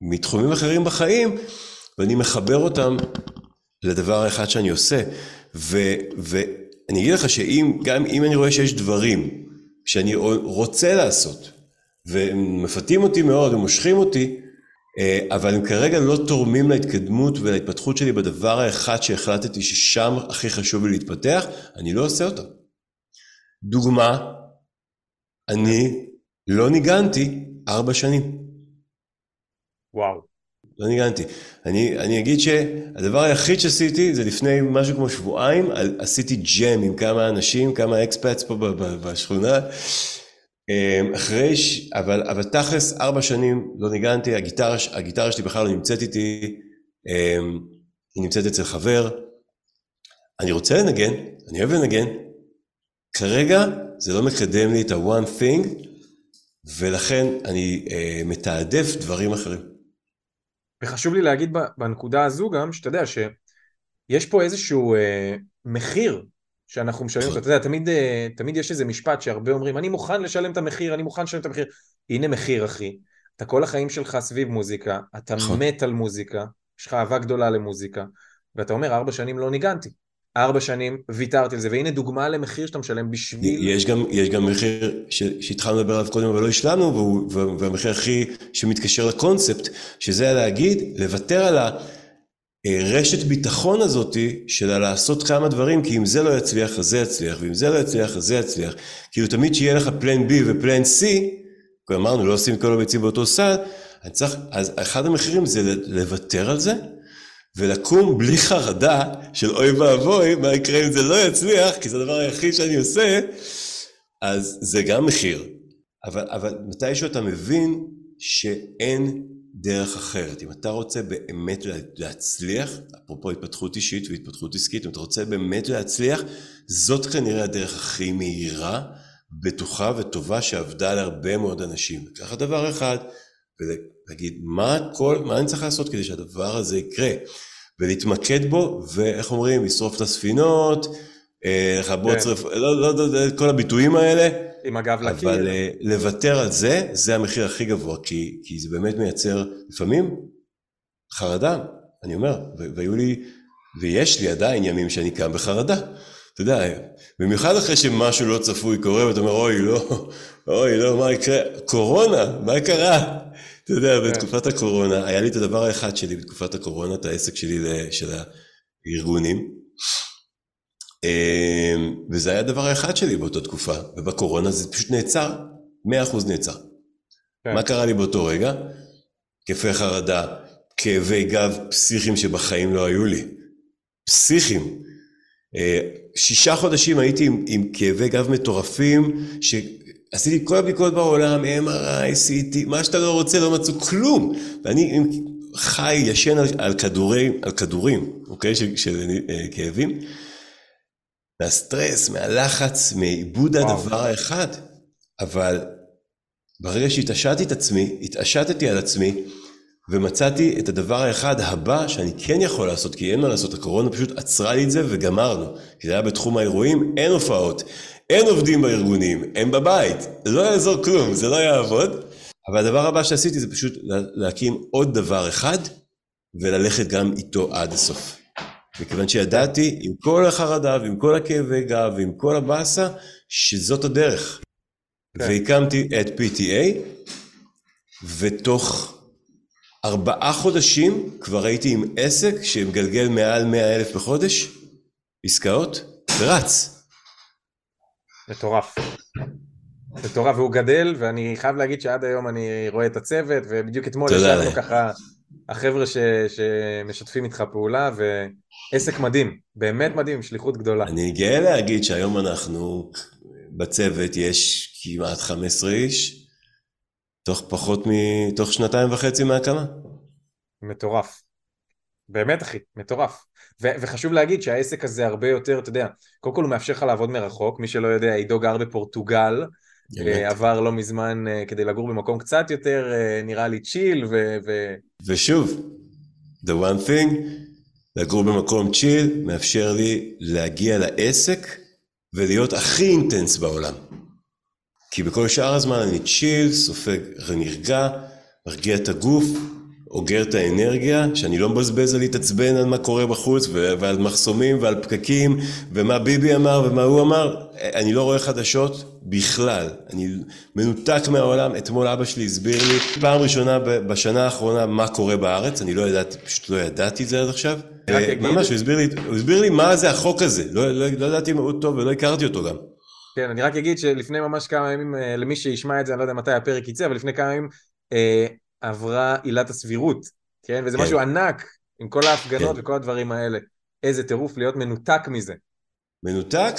מתחומים אחרים בחיים ואני מחבר אותם לדבר האחד שאני עושה. ו, ואני אגיד לך שאם, גם אם אני רואה שיש דברים שאני רוצה לעשות, והם מפתים אותי מאוד, הם מושכים אותי, אה, אבל הם כרגע לא תורמים להתקדמות ולהתפתחות שלי בדבר האחד שהחלטתי ששם הכי חשוב לי להתפתח, אני לא עושה אותו. דוגמה, אני לא ניגנתי ארבע שנים. וואו. לא ניגנתי. אני, אני אגיד שהדבר היחיד שעשיתי זה לפני משהו כמו שבועיים, עשיתי ג'ם עם כמה אנשים, כמה אקספטס פה בשכונה, אחרי, ש... אבל, אבל תכלס ארבע שנים לא ניגנתי, הגיטרה, הגיטרה שלי בכלל לא נמצאת איתי, אמ, היא נמצאת אצל חבר. אני רוצה לנגן, אני אוהב לנגן, כרגע זה לא מקדם לי את ה-one thing, ולכן אני uh, מתעדף דברים אחרים. וחשוב לי להגיד בנקודה הזו גם, שאתה יודע שיש פה איזשהו uh, מחיר שאנחנו משלמים אותו, אתה יודע, תמיד, אה, תמיד יש איזה משפט שהרבה אומרים, אני מוכן לשלם את המחיר, אני מוכן לשלם את המחיר. הנה מחיר, אחי. אתה כל החיים שלך סביב מוזיקה, אתה נכון. מת על מוזיקה, יש לך אהבה גדולה למוזיקה, ואתה אומר, ארבע שנים לא ניגנתי. ארבע שנים ויתרתי על זה, והנה דוגמה למחיר שאתה משלם בשביל... יש גם, יש גם מחיר שהתחלנו לדבר עליו קודם אבל לא השלמנו, והמחיר הכי שמתקשר לקונספט, שזה להגיד, לוותר על ה... אה, רשת ביטחון הזאתי של לעשות כמה דברים, כי אם זה לא יצליח אז זה יצליח, ואם זה לא יצליח אז זה יצליח. כאילו תמיד שיהיה לך פלן B ופלן C, כבר אמרנו לא עושים כל הביצים באותו סל, צריך, אז אחד המחירים זה לוותר על זה, ולקום בלי חרדה של אוי ואבוי, מה יקרה אם זה לא יצליח, כי זה הדבר היחיד שאני עושה, אז זה גם מחיר. אבל, אבל מתישהו אתה מבין שאין דרך אחרת. אם אתה רוצה באמת להצליח, אפרופו התפתחות אישית והתפתחות עסקית, אם אתה רוצה באמת להצליח, זאת כנראה הדרך הכי מהירה, בטוחה וטובה שעבדה להרבה מאוד אנשים. לקחת דבר אחד ולהגיד מה כל, מה אני צריך לעשות כדי שהדבר הזה יקרה, ולהתמקד בו, ואיך אומרים, לשרוף את הספינות, לכבות כן. לא, לא, לא, כל הביטויים האלה. עם הגב לקיר. אבל אה, לוותר על זה, זה המחיר הכי גבוה, כי, כי זה באמת מייצר לפעמים חרדה, אני אומר, והיו לי, ויש לי עדיין ימים שאני קם בחרדה. אתה יודע, במיוחד אחרי שמשהו לא צפוי קורה, ואתה אומר, אוי, לא, אוי, לא, מה יקרה? קורונה, מה קרה? אתה יודע, כן. בתקופת הקורונה, היה לי את הדבר האחד שלי בתקופת הקורונה, את העסק שלי של הארגונים, וזה היה הדבר האחד שלי באותה תקופה, ובקורונה זה פשוט נעצר, 100% נעצר. כן. מה קרה לי באותו רגע? התקפי חרדה, כאבי גב פסיכיים שבחיים לא היו לי. פסיכיים. אה, שישה חודשים הייתי עם, עם כאבי גב מטורפים, שעשיתי כל הבדיקות בעולם, MRI, CT, מה שאתה לא רוצה, לא מצאו כלום. ואני חי, ישן על, על, כדורי, על כדורים, אוקיי, של, של אה, כאבים. מהסטרס, מהלחץ, מעיבוד הדבר האחד. אבל ברגע שהתעשתי את עצמי, התעשתתי על עצמי, ומצאתי את הדבר האחד הבא שאני כן יכול לעשות, כי אין מה לעשות, הקורונה פשוט עצרה לי את זה וגמרנו. כי זה היה בתחום האירועים, אין הופעות, אין עובדים בארגונים, הם בבית, לא יעזור כלום, זה לא יעבוד. אבל הדבר הבא שעשיתי זה פשוט להקים עוד דבר אחד, וללכת גם איתו עד הסוף. מכיוון שידעתי עם כל החרדה ועם כל הכאבי גב ועם כל הבאסה, שזאת הדרך. כן. והקמתי את PTA, ותוך ארבעה חודשים כבר הייתי עם עסק שמגלגל מעל מאה אלף בחודש, עסקאות, ורץ. מטורף. מטורף, והוא גדל, ואני חייב להגיד שעד היום אני רואה את הצוות, ובדיוק אתמול ישבנו ככה, החבר'ה ש, שמשתפים איתך פעולה, ו... עסק מדהים, באמת מדהים, שליחות גדולה. אני גאה להגיד שהיום אנחנו, בצוות יש כמעט 15 איש, תוך פחות מ... תוך שנתיים וחצי מהקמה. מטורף. באמת אחי, מטורף. ו- וחשוב להגיד שהעסק הזה הרבה יותר, אתה יודע, קודם כל הוא מאפשר לך לעבוד מרחוק, מי שלא יודע, עידו גר בפורטוגל. עבר לא מזמן כדי לגור במקום קצת יותר, נראה לי צ'יל, ו... ו- ושוב, the one thing, לגור במקום צ'יל מאפשר לי להגיע לעסק ולהיות הכי אינטנס בעולם. כי בכל שאר הזמן אני צ'יל, סופג נרגע, מרגיע את הגוף, אוגר את האנרגיה, שאני לא מבזבז על להתעצבן על מה קורה בחוץ ועל מחסומים ועל פקקים ומה ביבי אמר ומה הוא אמר. אני לא רואה חדשות בכלל. אני מנותק מהעולם. אתמול אבא שלי הסביר לי פעם ראשונה בשנה האחרונה מה קורה בארץ. אני לא ידעתי, פשוט לא ידעתי את זה עד עכשיו. ממש, הוא הסביר לי, הוא הסביר לי מה זה החוק הזה. לא, לא, לא ידעתי מאוד טוב ולא הכרתי אותו גם. כן, אני רק אגיד שלפני ממש כמה ימים, אה, למי שישמע את זה, אני לא יודע מתי הפרק יצא, אבל לפני כמה ימים אה, עברה עילת הסבירות, כן? וזה כן. משהו ענק, עם כל ההפגנות כן. וכל הדברים האלה. איזה טירוף להיות מנותק מזה. מנותק,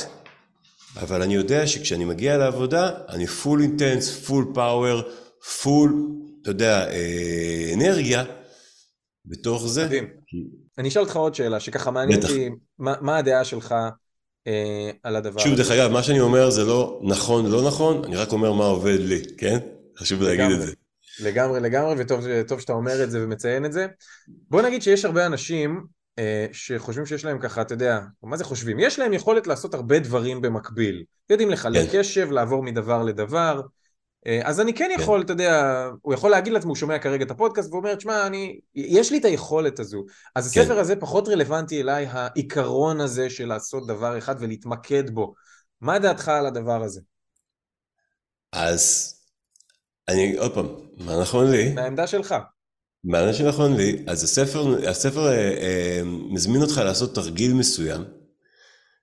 אבל אני יודע שכשאני מגיע לעבודה, אני full intense, full power, full, אתה יודע, אה, אנרגיה, בתוך זה. מדהים. אני אשאל אותך עוד שאלה, שככה מעניין אותי, מה, מה הדעה שלך אה, על הדבר הזה? שוב, דרך אגב, מה שאני אומר זה לא נכון, לא נכון, אני רק אומר מה עובד לי, כן? חשוב להגיד את זה. לגמרי, לגמרי, וטוב שאתה אומר את זה ומציין את זה. בוא נגיד שיש הרבה אנשים אה, שחושבים שיש להם ככה, אתה יודע, מה זה חושבים? יש להם יכולת לעשות הרבה דברים במקביל. יודעים לחלק כן. קשב, לעבור מדבר לדבר. אה, אז אני כן יכול, כן. אתה יודע, הוא יכול להגיד לעצמו, הוא שומע כרגע את הפודקאסט ואומר, תשמע, אני, יש לי את היכולת הזו. אז כן. הספר הזה פחות רלוונטי אליי, העיקרון הזה של לעשות דבר אחד ולהתמקד בו. מה דעתך על הדבר הזה? אז אני, עוד פעם, מה נכון לי? מהעמדה שלך. מה שנכון לי, אז הספר, הספר אה, אה, מזמין אותך לעשות תרגיל מסוים,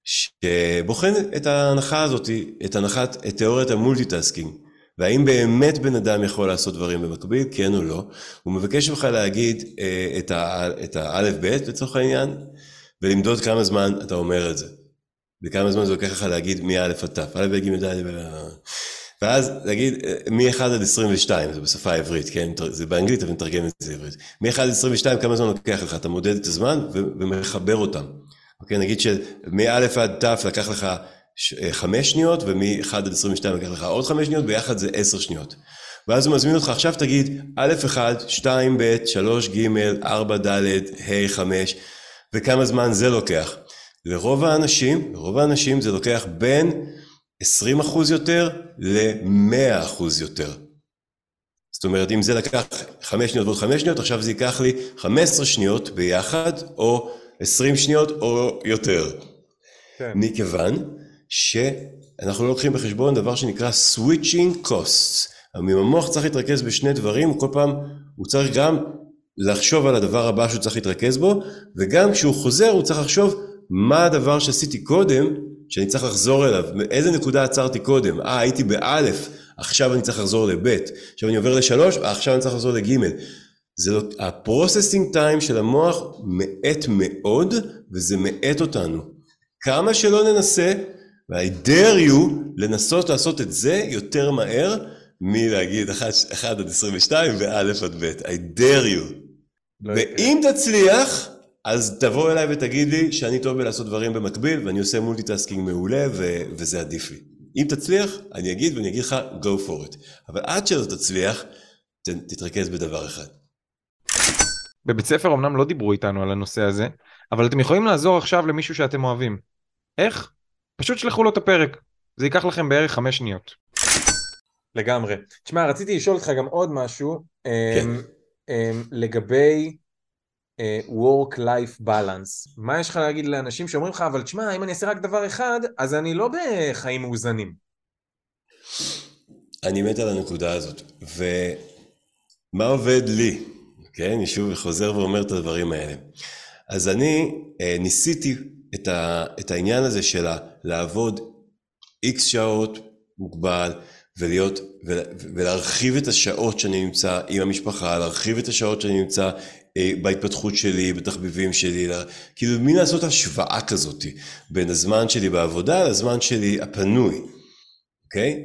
שבוחן את ההנחה הזאת, את הנחת, את תיאוריית ה multitasking. והאם באמת בן אדם יכול לעשות דברים במקביל, כן או לא. הוא מבקש ממך להגיד אה, את האלף-בית לצורך העניין, ולמדוד כמה זמן אתה אומר את זה. וכמה זמן זה לוקח לך להגיד מא' עד ת', א', ב', ג', ד', ואז להגיד מ-1 עד 22, זה בשפה העברית, כן? זה באנגלית, אבל נתרגם את זה לעברית. מ-1 עד 22, כמה זמן לוקח לך? אתה מודד את הזמן ומחבר אותם. אוקיי, נגיד שמא' עד ת' לקח לך 5 שניות, ומ-1 עד 22 לקח לך עוד 5 שניות, ביחד זה 10 שניות. ואז הוא מזמין אותך, עכשיו תגיד א' 1, 2 ב', 3 ג', 4 ד', ה' 5, וכמה זמן זה לוקח. לרוב האנשים, לרוב האנשים זה לוקח בין 20% יותר ל-100% יותר. זאת אומרת, אם זה לקח 5 שניות ועוד 5 שניות, עכשיו זה ייקח לי 15 שניות ביחד, או 20 שניות או יותר. כן. מכיוון שאנחנו לא לוקחים בחשבון דבר שנקרא switching costs. המוח צריך להתרכז בשני דברים, כל פעם הוא צריך גם לחשוב על הדבר הבא שהוא צריך להתרכז בו, וגם כשהוא חוזר הוא צריך לחשוב מה הדבר שעשיתי קודם שאני צריך לחזור אליו, איזה נקודה עצרתי קודם, אה הייתי באלף, עכשיו אני צריך לחזור לבית, עכשיו אני עובר לשלוש, אה, עכשיו אני צריך לחזור לגימל. זה לא, הפרוססינג טיים של המוח מאט מאוד, וזה מאט אותנו. כמה שלא ננסה, ו-I dare you לנסות לעשות את זה יותר מהר מלהגיד 1 עד 22 ו-א' עד ב', I dare you. לא ואם תצליח, אז תבוא אליי ותגיד לי שאני טוב בלעשות דברים במקביל ואני עושה multitasking מעולה ו- וזה עדיף לי. אם תצליח, אני אגיד ואני אגיד לך go for it. אבל עד שלא תצליח, ת- תתרכז בדבר אחד. בבית ספר אמנם לא דיברו איתנו על הנושא הזה, אבל אתם יכולים לעזור עכשיו למישהו שאתם אוהבים. איך? פשוט שלחו לו את הפרק. זה ייקח לכם בערך חמש שניות. לגמרי. תשמע, רציתי לשאול אותך גם עוד משהו. כן. אמ, אמ, לגבי Work-Life Balance. מה יש לך להגיד לאנשים שאומרים לך, אבל תשמע, אם אני אעשה רק דבר אחד, אז אני לא בחיים מאוזנים. אני מת על הנקודה הזאת. ומה עובד לי? כן, אני שוב חוזר ואומר את הדברים האלה. אז אני אה, ניסיתי את, ה, את העניין הזה של לעבוד איקס שעות מוגבל, ולהיות, ולהרחיב את השעות שאני נמצא עם המשפחה, להרחיב את השעות שאני נמצא אה, בהתפתחות שלי, בתחביבים שלי, כאילו מי לעשות השוואה כזאת בין הזמן שלי בעבודה לזמן שלי הפנוי, אוקיי?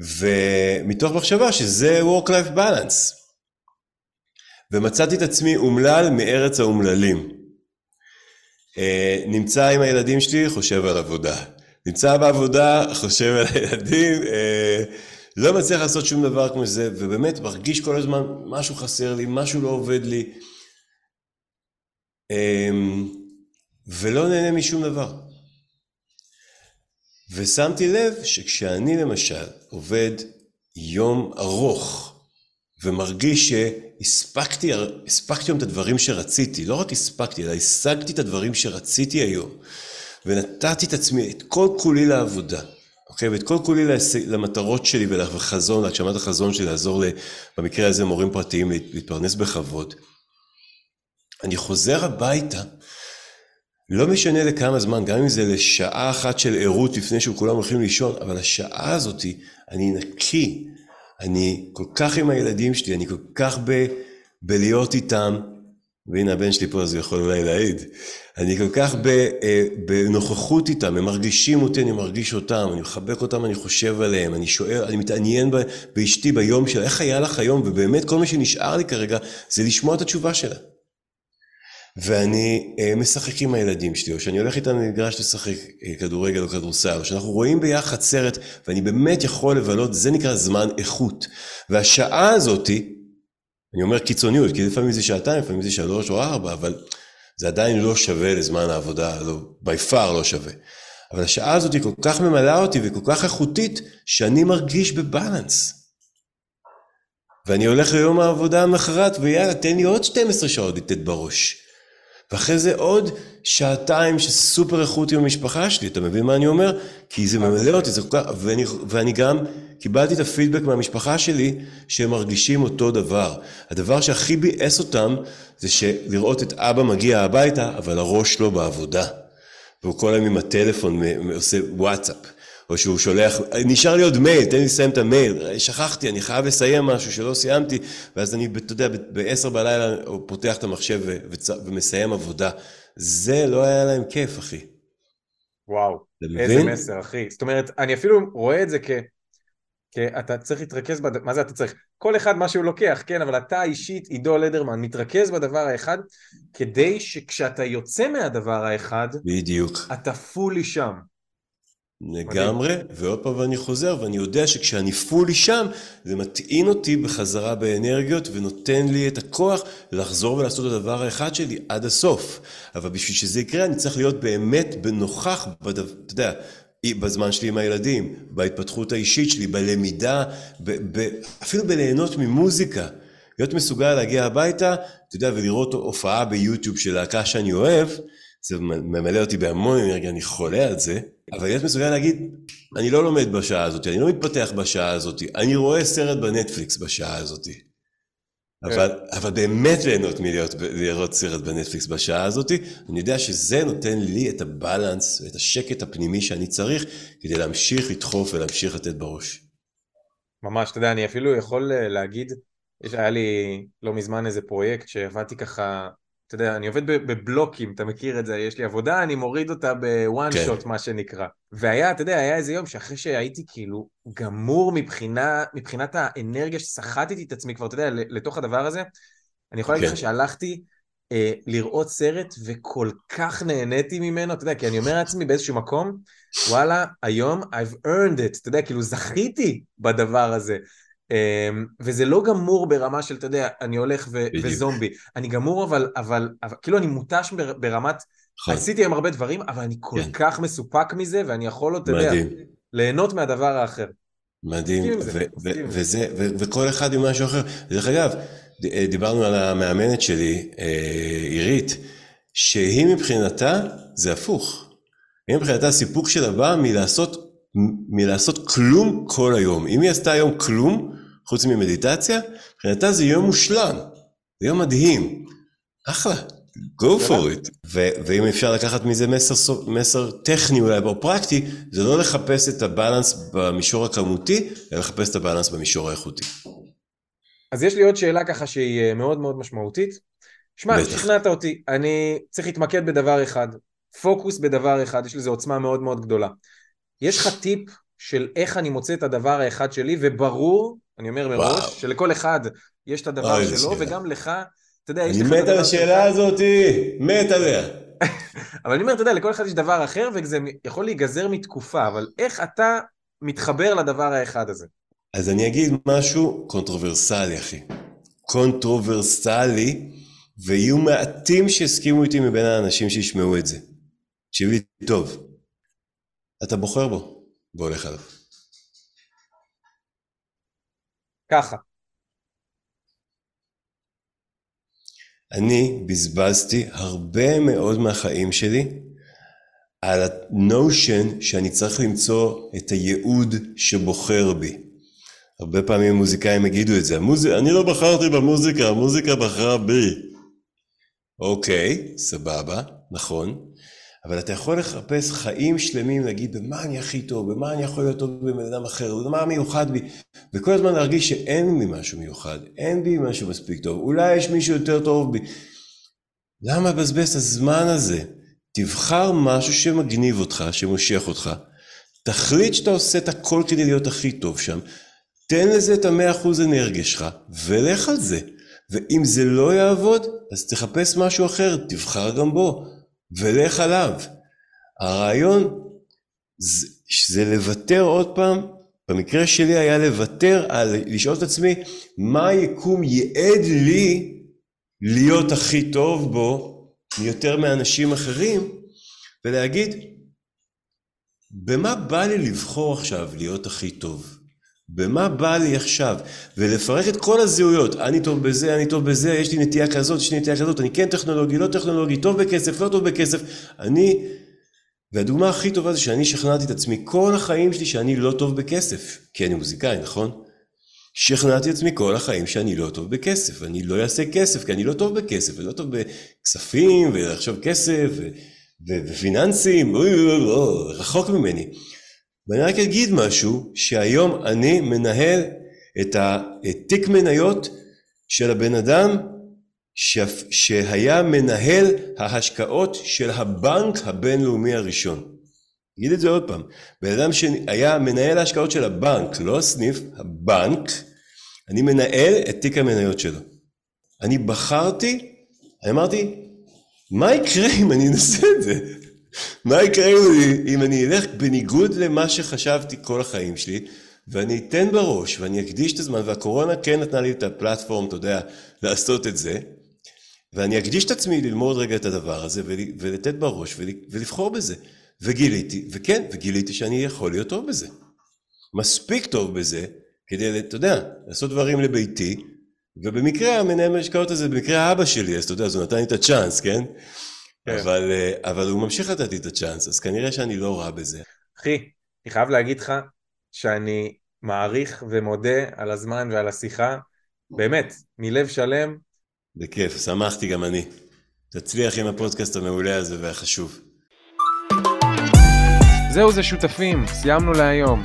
ומתוך מחשבה שזה Work-Life Balance. ומצאתי את עצמי אומלל מארץ האומללים. אה, נמצא עם הילדים שלי, חושב על עבודה. נמצא בעבודה, חושב על הילדים, אה, לא מצליח לעשות שום דבר כמו זה, ובאמת מרגיש כל הזמן, משהו חסר לי, משהו לא עובד לי, אה, ולא נהנה משום דבר. ושמתי לב שכשאני למשל עובד יום ארוך, ומרגיש שהספקתי הספקתי היום את הדברים שרציתי, לא רק הספקתי, אלא השגתי את הדברים שרציתי היום, ונתתי את עצמי, את כל כולי לעבודה, אוקיי? ואת כל כולי למטרות שלי ולחזון, להגשמת החזון שלי, לעזור, במקרה הזה, מורים פרטיים, להתפרנס בכבוד. אני חוזר הביתה, לא משנה לכמה זמן, גם אם זה לשעה אחת של ערות לפני שכולם הולכים לישון, אבל השעה הזאתי, אני נקי, אני כל כך עם הילדים שלי, אני כל כך ב, בלהיות איתם, והנה הבן שלי פה אז הוא יכול אולי להעיד, אני כל כך ב, אה, בנוכחות איתם, הם מרגישים אותי, אני מרגיש אותם, אני מחבק אותם, אני חושב עליהם, אני שואל, אני מתעניין ב, באשתי ביום שלה, איך היה לך היום, ובאמת כל מה שנשאר לי כרגע זה לשמוע את התשובה שלה. ואני אה, משחק עם הילדים שלי, או שאני הולך איתם למגרש לשחק אה, כדורגל או כדורסל, או שאנחנו רואים ביחד סרט, ואני באמת יכול לבלות, זה נקרא זמן איכות. והשעה הזאתי, אני אומר קיצוניות, כי לפעמים זה שעתיים, לפעמים זה שלוש או ארבע, אבל זה עדיין לא שווה לזמן העבודה, לא, by far לא שווה. אבל השעה הזאת כל כך ממלאה אותי וכל כך איכותית, שאני מרגיש בבלנס. ואני הולך ליום העבודה המחרת, ויאללה, תן לי עוד 12 שעות לתת בראש. ואחרי זה עוד שעתיים של סופר איכות עם המשפחה שלי, אתה מבין מה אני אומר? כי זה ממלא אותי, זה כל כך, ואני, ואני גם קיבלתי את הפידבק מהמשפחה שלי שהם מרגישים אותו דבר. הדבר שהכי ביאס אותם זה שלראות את אבא מגיע הביתה, אבל הראש שלו בעבודה. והוא כל היום עם הטלפון עושה וואטסאפ. או שהוא שולח, נשאר לי עוד מייל, תן לי לסיים את המייל, שכחתי, אני חייב לסיים משהו שלא סיימתי, ואז אני, אתה יודע, ב-10 בלילה פותח את המחשב ומסיים עבודה. זה לא היה להם כיף, אחי. וואו, איזה מסר, אחי. זאת אומרת, אני אפילו רואה את זה כ... כי אתה צריך להתרכז, בד... מה זה אתה צריך? כל אחד מה שהוא לוקח, כן, אבל אתה אישית, עידו לדרמן, מתרכז בדבר האחד, כדי שכשאתה יוצא מהדבר האחד, בדיוק. אתה פולי שם. לגמרי, ועוד פעם אני חוזר, ואני יודע שכשאני פולי שם, זה מטעין אותי בחזרה באנרגיות ונותן לי את הכוח לחזור ולעשות את הדבר האחד שלי עד הסוף. אבל בשביל שזה יקרה, אני צריך להיות באמת בנוכח, בדבר, אתה יודע, בזמן שלי עם הילדים, בהתפתחות האישית שלי, בלמידה, ב, ב, אפילו בליהנות ממוזיקה. להיות מסוגל להגיע הביתה, אתה יודע, ולראות הופעה ביוטיוב של להקה שאני אוהב, זה ממלא אותי בהמון אנרגיה, אני חולה על זה, אבל להיות מסוגל להגיד, אני לא לומד בשעה הזאת, אני לא מתפתח בשעה הזאת, אני רואה סרט בנטפליקס בשעה הזאת. אבל, כן. אבל באמת ליהנות מלהיות, לראות סרט בנטפליקס בשעה הזאת, אני יודע שזה נותן לי את הבלנס ואת השקט הפנימי שאני צריך כדי להמשיך לדחוף ולהמשיך לתת בראש. ממש, אתה יודע, אני אפילו יכול אה, להגיד, היה לי לא מזמן איזה פרויקט שעבדתי ככה אתה יודע, אני עובד בבלוקים, אתה מכיר את זה, יש לי עבודה, אני מוריד אותה בוואן כן. שוט, מה שנקרא. והיה, אתה יודע, היה איזה יום שאחרי שהייתי כאילו גמור מבחינה, מבחינת האנרגיה שסחטתי את עצמי כבר, אתה יודע, לתוך הדבר הזה, אני יכול להגיד לך כן. שהלכתי אה, לראות סרט וכל כך נהניתי ממנו, אתה יודע, כי אני אומר לעצמי באיזשהו מקום, וואלה, היום I've earned it, אתה יודע, כאילו זכיתי בדבר הזה. אמ, וזה לא גמור ברמה של, אתה יודע, אני הולך ו- וזומבי. אני גמור, אבל, אבל, אבל כאילו אני מותש ברמת... חד. עשיתי היום הרבה דברים, אבל אני כל כן. כך מסופק מזה, ואני יכול, אתה יודע, ליהנות מהדבר האחר. מדהים, וזה, וכל אחד עם משהו אחר. דרך אגב, דיברנו על המאמנת שלי, אה, עירית, שהיא מבחינתה, זה הפוך. היא מבחינתה, הסיפוק שלה בא מלעשות, מלעשות כלום כל היום. אם היא עשתה היום כלום, חוץ ממדיטציה, מבחינתה זה יום מושלם, זה יום מדהים, אחלה, go for it. ו- ואם אפשר לקחת מזה מסר, מסר טכני אולי או פרקטי, זה לא לחפש את הבאלנס במישור הכמותי, אלא לחפש את הבאלנס במישור האיכותי. אז יש לי עוד שאלה ככה שהיא אה, מאוד מאוד משמעותית. שמע, שכנעת אותי, אני צריך להתמקד בדבר אחד, פוקוס בדבר אחד, יש לזה עוצמה מאוד מאוד גדולה. יש לך טיפ של איך אני מוצא את הדבר האחד שלי, וברור אני אומר מראש, וואו. שלכל אחד יש את הדבר שלו, וגם לך, אתה יודע, יש לך... אני מת על השאלה הזאת, מת עליה. אבל אני אומר, אתה יודע, לכל אחד יש דבר אחר, וזה יכול להיגזר מתקופה, אבל איך אתה מתחבר לדבר האחד הזה? אז אני אגיד משהו קונטרוברסלי, אחי. קונטרוברסלי, ויהיו מעטים שיסכימו איתי מבין האנשים שישמעו את זה. תקשיב לי טוב. אתה בוחר בו, והולך עליו. ככה. אני בזבזתי הרבה מאוד מהחיים שלי על הנושן שאני צריך למצוא את הייעוד שבוחר בי. הרבה פעמים מוזיקאים יגידו את זה, המוז... אני לא בחרתי במוזיקה, המוזיקה בחרה בי. אוקיי, סבבה, נכון, אבל אתה יכול לחפש חיים שלמים, להגיד במה אני הכי טוב, במה אני יכול להיות טוב בבן אדם אחר, במה מיוחד בי, וכל הזמן להרגיש שאין בי משהו מיוחד, אין בי משהו מספיק טוב, אולי יש מישהו יותר טוב בי. למה לבזבז את הזמן הזה? תבחר משהו שמגניב אותך, שמושך אותך, תחליט שאתה עושה את הכל כדי להיות הכי טוב שם, תן לזה את המאה אחוז אנרגיה שלך, ולך על זה. ואם זה לא יעבוד, אז תחפש משהו אחר, תבחר גם בו. ולך עליו. הרעיון זה, זה לוותר עוד פעם, במקרה שלי היה לוותר על לשאול את עצמי מה היקום ייעד לי להיות הכי טוב בו מיותר מאנשים אחרים ולהגיד במה בא לי לבחור עכשיו להיות הכי טוב? במה בא לי עכשיו? ולפרק את כל הזהויות, אני טוב בזה, אני טוב בזה, יש לי נטייה כזאת, יש לי נטייה כזאת, אני כן טכנולוגי, לא טכנולוגי, טוב בכסף, לא טוב בכסף, אני... והדוגמה הכי טובה זה שאני שכנעתי את עצמי כל החיים שלי שאני לא טוב בכסף, כי אני מוזיקאי, נכון? שכנעתי את עצמי כל החיים שאני לא טוב בכסף, אני לא אעשה כסף, כי אני לא טוב בכסף, אני לא טוב בכספים, ולחשוב כסף, ו- ופיננסים, רחוק ממני. ואני רק אגיד משהו, שהיום אני מנהל את התיק מניות של הבן אדם ש... שהיה מנהל ההשקעות של הבנק הבינלאומי הראשון. אגיד את זה עוד פעם, בן אדם שהיה מנהל ההשקעות של הבנק, לא הסניף, הבנק, אני מנהל את תיק המניות שלו. אני בחרתי, אני אמרתי, מה יקרה אם אני אנסה את זה? מה יקרה אני, אם אני אלך בניגוד למה שחשבתי כל החיים שלי, ואני אתן בראש, ואני אקדיש את הזמן, והקורונה כן נתנה לי את הפלטפורם, אתה יודע, לעשות את זה, ואני אקדיש את עצמי ללמוד רגע את הדבר הזה, ולתת בראש, ולבחור בזה. וגיליתי, וכן, וגיליתי שאני יכול להיות טוב בזה. מספיק טוב בזה, כדי, אתה יודע, לעשות דברים לביתי, ובמקרה המנהל המשקעות הזה, במקרה אבא שלי, אז אתה יודע, אז הוא נתן לי את הצ'אנס, כן? כן. אבל, אה, אבל הוא ממשיך לתת לי את הצ'אנס, אז כנראה שאני לא רע בזה. אחי, אני חייב להגיד לך שאני מעריך ומודה על הזמן ועל השיחה, באמת, מלב שלם. בכיף, שמחתי גם אני. תצליח עם הפודקאסט המעולה הזה והחשוב. זהו זה שותפים, סיימנו להיום.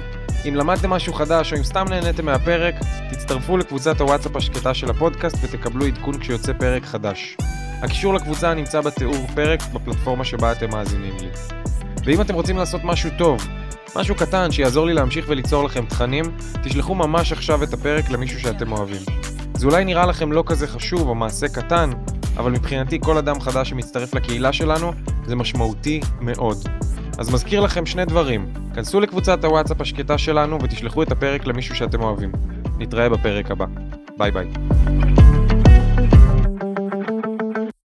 אם למדתם משהו חדש או אם סתם נהניתם מהפרק, תצטרפו לקבוצת הוואטסאפ השקטה של הפודקאסט ותקבלו עדכון כשיוצא פרק חדש. הקישור לקבוצה נמצא בתיאור פרק בפלטפורמה שבה אתם מאזינים לי. ואם אתם רוצים לעשות משהו טוב, משהו קטן שיעזור לי להמשיך וליצור לכם תכנים, תשלחו ממש עכשיו את הפרק למישהו שאתם אוהבים. זה אולי נראה לכם לא כזה חשוב או מעשה קטן, אבל מבחינתי כל אדם חדש שמצטרף לקהילה שלנו זה משמעותי מאוד. אז מזכיר לכם שני דברים, כנסו לקבוצת הוואטסאפ השקטה שלנו ותשלחו את הפרק למישהו שאתם אוהבים. נתראה בפרק הבא. ביי ביי.